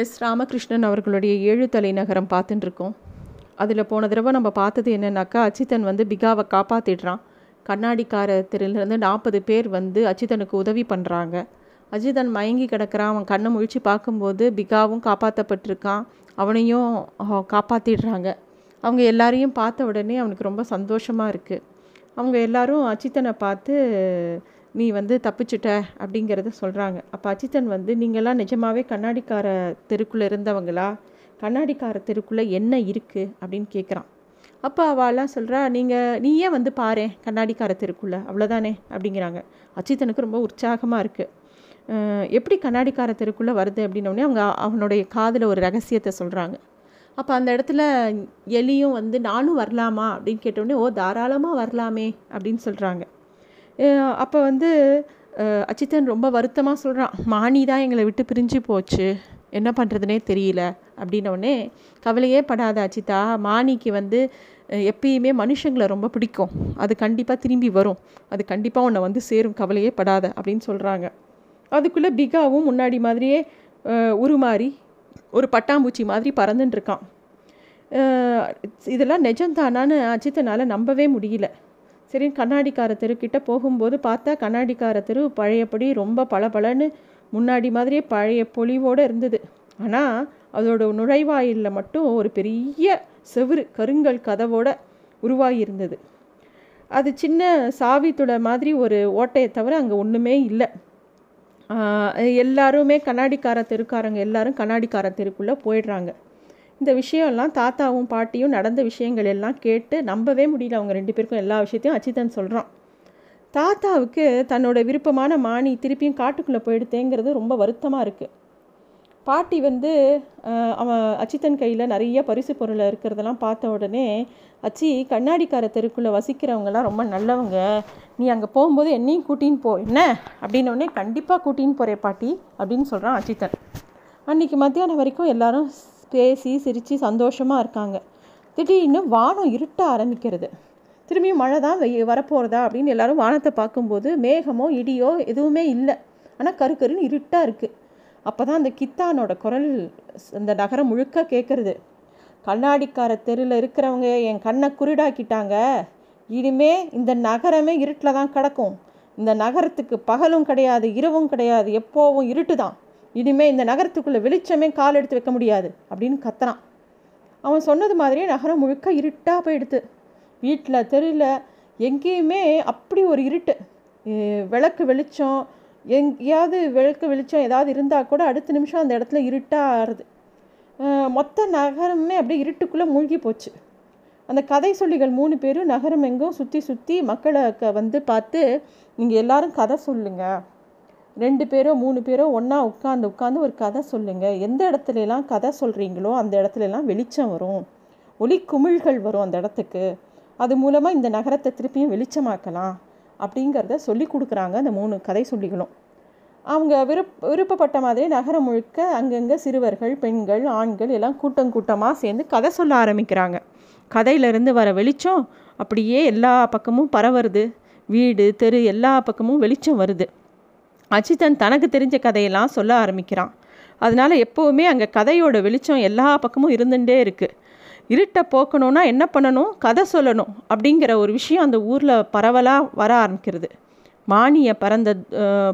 S Ramakrishnan அவர்களுடைய ஏழு தலைநகரம் பார்த்துட்டுருக்கோம். அதில் போன தடவை நம்ம பார்த்தது என்னன்னாக்கா அச்சித்தன் வந்து பிகாவை காப்பாற்றிடுறான் கண்ணாடிக்கார தெருலேருந்து நாற்பது பேர் வந்து அச்சித்தனுக்கு உதவி பண்ணுறாங்க அஜிதன் மயங்கி கிடக்கிறான். அவன் கண்ணை முழிச்சு பார்க்கும்போது பிகாவும் காப்பாற்றப்பட்டிருக்கான் அவனையும் காப்பாற்றிடுறாங்க அவங்க எல்லாரையும் பார்த்த உடனே அவனுக்கு ரொம்ப சந்தோஷமாக இருக்குது அவங்க எல்லாரும் அச்சித்தனை பார்த்து நீ வந்து தப்பிச்சிட்ட அப்படிங்கிறத சொல்கிறாங்க அப்போ அச்சித்தன் வந்து நீங்களாம் நிஜமாவே கண்ணாடிக்கார தெருக்குள்ளே இருந்தவங்களா? கண்ணாடிக்கார தெருக்குள்ளே என்ன இருக்குது அப்படின்னு கேட்குறான் அப்போ அவளாம் சொல்கிறா நீங்கள் நீயே வந்து பாரு கண்ணாடிக்கார தெருக்குள்ளே அவ்வளோதானே அப்படிங்கிறாங்க. அச்சித்தனுக்கு ரொம்ப உற்சாகமாக இருக்குது எப்படி கண்ணாடிக்கார தெருக்குள்ளே வருது? அப்படின்னோடனே அவங்க அவனுடைய காதில் ஒரு ரகசியத்தை சொல்கிறாங்க அப்போ அந்த இடத்துல எலியும் வந்து நானும் வரலாமா? அப்படின்னு கேட்டோடனே ஓ தாராளமாக வரலாமே அப்படின்னு சொல்கிறாங்க அப்போ வந்து அச்சித்தன் ரொம்ப வருத்தமாக சொல்கிறான் மாணி தான் எங்களை விட்டு பிரிஞ்சு போச்சு. என்ன பண்ணுறதுனே தெரியல. அப்படின்னோடனே கவலையே படாத அச்சிதா மாணிக்கு வந்து எப்பயுமே மனுஷங்களை ரொம்ப பிடிக்கும். அது கண்டிப்பாக திரும்பி வரும். அது கண்டிப்பாக உன்னை வந்து சேரும். கவலையே படாத. அப்படின்னு சொல்கிறாங்க அதுக்குள்ளே பிகாவும் முன்னாடி மாதிரியே உருமாறி ஒரு பட்டாம்பூச்சி மாதிரி பறந்துட்டுருக்கான் இதெல்லாம் நிஜம்தானான்னு அஜித்தனால் நம்பவே முடியல. சரி கண்ணாடிக்கார தெருக்கிட்ட போகும்போது பார்த்தா கண்ணாடிக்கார தெரு பழையபடி ரொம்ப பளபளன்னு முன்னாடி மாதிரியே பழைய பொலிவோடு இருந்தது. ஆனால் அதோட நுழைவாயிலில் மட்டும் ஒரு பெரிய செவுரு கருங்கல் கதவோட உருவாகி இருந்தது அது சின்ன சாவித்துளை மாதிரி ஒரு ஓட்டையை தவிர அங்கே ஒன்றுமே இல்லை. எல்லாருமே கண்ணாடிக்கார தெருக்காரங்க எல்லாரும் கண்ணாடிக்கார தெருக்குள்ளே போயிடுறாங்க. இந்த விஷயம்லாம் தாத்தாவும் பாட்டியும் நடந்த விஷயங்கள் எல்லாம் கேட்டு நம்பவே முடியல. அவங்க ரெண்டு பேருக்கும் எல்லா விஷயத்தையும் அச்சித்தன் சொல்கிறான் தாத்தாவுக்கு தன்னோட விருப்பமான மானி திருப்பியும் காட்டுக்குள்ளே போயிடுத்தேங்கிறது ரொம்ப வருத்தமாக இருக்குது பாட்டி வந்து அவன் அச்சித்தன் கையில் நிறைய பரிசு பொருளை இருக்கிறதெல்லாம் பார்த்த உடனே அச்சி கண்ணாடிக்கார தெருக்குள்ளே வசிக்கிறவங்கலாம் ரொம்ப நல்லவங்க. நீ அங்கே போகும்போது என்னையும் கூட்டின்னு போ. என்ன? அப்படின்னோடனே கண்டிப்பாக கூட்டின்னு போகிறேன் பாட்டி அப்படின்னு சொல்கிறான் அச்சித்தன் அன்றைக்கி மத்தியானம் வரைக்கும் எல்லாரும் பேசி சிரித்து சந்தோஷமாக இருக்காங்க. திடீர்னு வானம் இருட்ட ஆரம்பிக்கிறது. திரும்பியும் மழை தான் வெய்ய வரப்போகிறதா அப்படின்னு எல்லாரும் வானத்தை பார்க்கும்போது மேகமோ இடியோ எதுவுமே இல்லை. ஆனால் கருக்கருன்னு இருட்டாக இருக்குது அப்போ தான் அந்த கித்தானோட குரல் அந்த நகரம் முழுக்க கேட்குறது கண்ணாடிக்கார தெருவில் இருக்கிறவங்க என் கண்ணை குருடாக்கிட்டாங்க. இனிமே இந்த நகரமே இருட்டில் தான் கிடக்கும். இந்த நகரத்துக்கு பகலும் கிடையாது இரவும் கிடையாது எப்போவும் இருட்டு தான் இனிமே இந்த நகரத்துக்குள்ளே வெளிச்சமே கால் எடுத்து வைக்க முடியாது அப்படின்னு கத்துறான். அவன் சொன்னது மாதிரியே நகரம் முழுக்க இருட்டாக போயிடுது. வீட்டில் தெருவில் எங்கேயுமே அப்படி ஒரு இருட்டு. விளக்கு வெளிச்சம் எங்கேயாவது விளக்கு வெளிச்சம் ஏதாவது இருந்தால் கூட அடுத்த நிமிஷம் அந்த இடத்துல இருட்டாக ஆறுது. மொத்த நகரமே அப்படியே இருட்டுக்குள்ளே மூழ்கி போச்சு. அந்த கதை சொல்லிகள் மூணு பேரும் நகரம் எங்கும் சுற்றி சுற்றி மக்களை வந்து பார்த்து நீங்கள் எல்லாரும் கதை சொல்லுங்கள் ரெண்டு பேரோ மூணு பேரோ ஒன்றா உட்காந்து உட்காந்து ஒரு கதை சொல்லுங்கள் எந்த இடத்துலலாம் கதை சொல்கிறீங்களோ அந்த இடத்துலலாம் வெளிச்சம் வரும். ஒளி குமிழ்கள் வரும் அந்த இடத்துக்கு. அது மூலமாக இந்த நகரத்தை திருப்பியும் வெளிச்சமாக்கலாம் அப்படிங்கிறத சொல்லி கொடுக்குறாங்க அந்த மூணு கதை சொல்லிகளும். அவங்க விருப் விருப்பப்பட்ட மாதிரி நகரம் முழுக்க அங்கங்கே சிறுவர்கள் பெண்கள் ஆண்கள் எல்லாம் கூட்டம் கூட்டமாக சேர்ந்து கதை சொல்ல ஆரம்பிக்கிறாங்க. கதையிலேருந்து வர வெளிச்சம் அப்படியே எல்லா பக்கமும் பரவுறது. வீடு தெரு எல்லா பக்கமும் வெளிச்சம் வருது. அச்சித்தன் தனக்கு தெரிஞ்ச கதையெல்லாம் சொல்ல ஆரம்பிக்கிறான். அதனால எப்போவுமே அங்கே கதையோட வெளிச்சம் எல்லா பக்கமும் இருந்துகிட்டே இருக்குது இருட்டை போக்கணும்னா என்ன பண்ணணும்? கதை சொல்லணும் அப்படிங்கிற ஒரு விஷயம் அந்த ஊரில் பரவலாக வர ஆரம்பிக்கிறது. மானிய பறந்த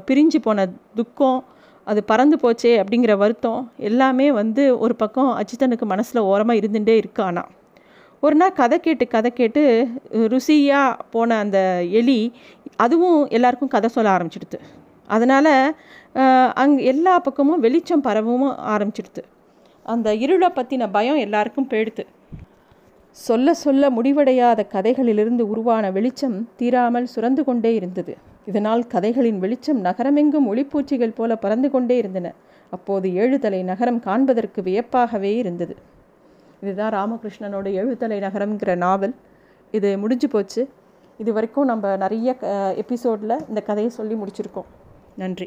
பிரிஞ்சு போன துக்கம் அது பறந்து போச்சே அப்படிங்கிற வருத்தம் எல்லாமே வந்து ஒரு பக்கம் அஜித்தனுக்கு மனசில் ஓரமாக இருந்துகிட்டே இருக்கானா ஒரு நாள் கதை கேட்டு கதை கேட்டு ருசியாக போன அந்த எலி அதுவும் எல்லாருக்கும் கதை சொல்ல ஆரம்பிச்சிடுது. அதனால் அங்கே எல்லா பக்கமும் வெளிச்சம் பரவவும் ஆரம்பிச்சிடுது அந்த இருளை பற்றின பயம் எல்லாருக்கும் போயிடுது சொல்ல சொல்ல முடிவடையாத கதைகளிலிருந்து உருவான வெளிச்சம் தீராமல் சுரந்து கொண்டே இருந்தது. இதனால் கதைகளின் வெளிச்சம் நகரமெங்கும் ஒளிப்பூச்சிகள் போல பறந்து கொண்டே இருந்தன. அப்போது ஏழுதலை நகரம் காண்பதற்கு வியப்பாகவே இருந்தது. இதுதான் ராமகிருஷ்ணனோட எழுத்தலை நகரம்ங்கிற நாவல். இது முடிஞ்சு போச்சு. இது வரைக்கும் நம்ம நிறைய எபிசோடில் இந்த கதையை சொல்லி முடிச்சிருக்கோம். நன்றி.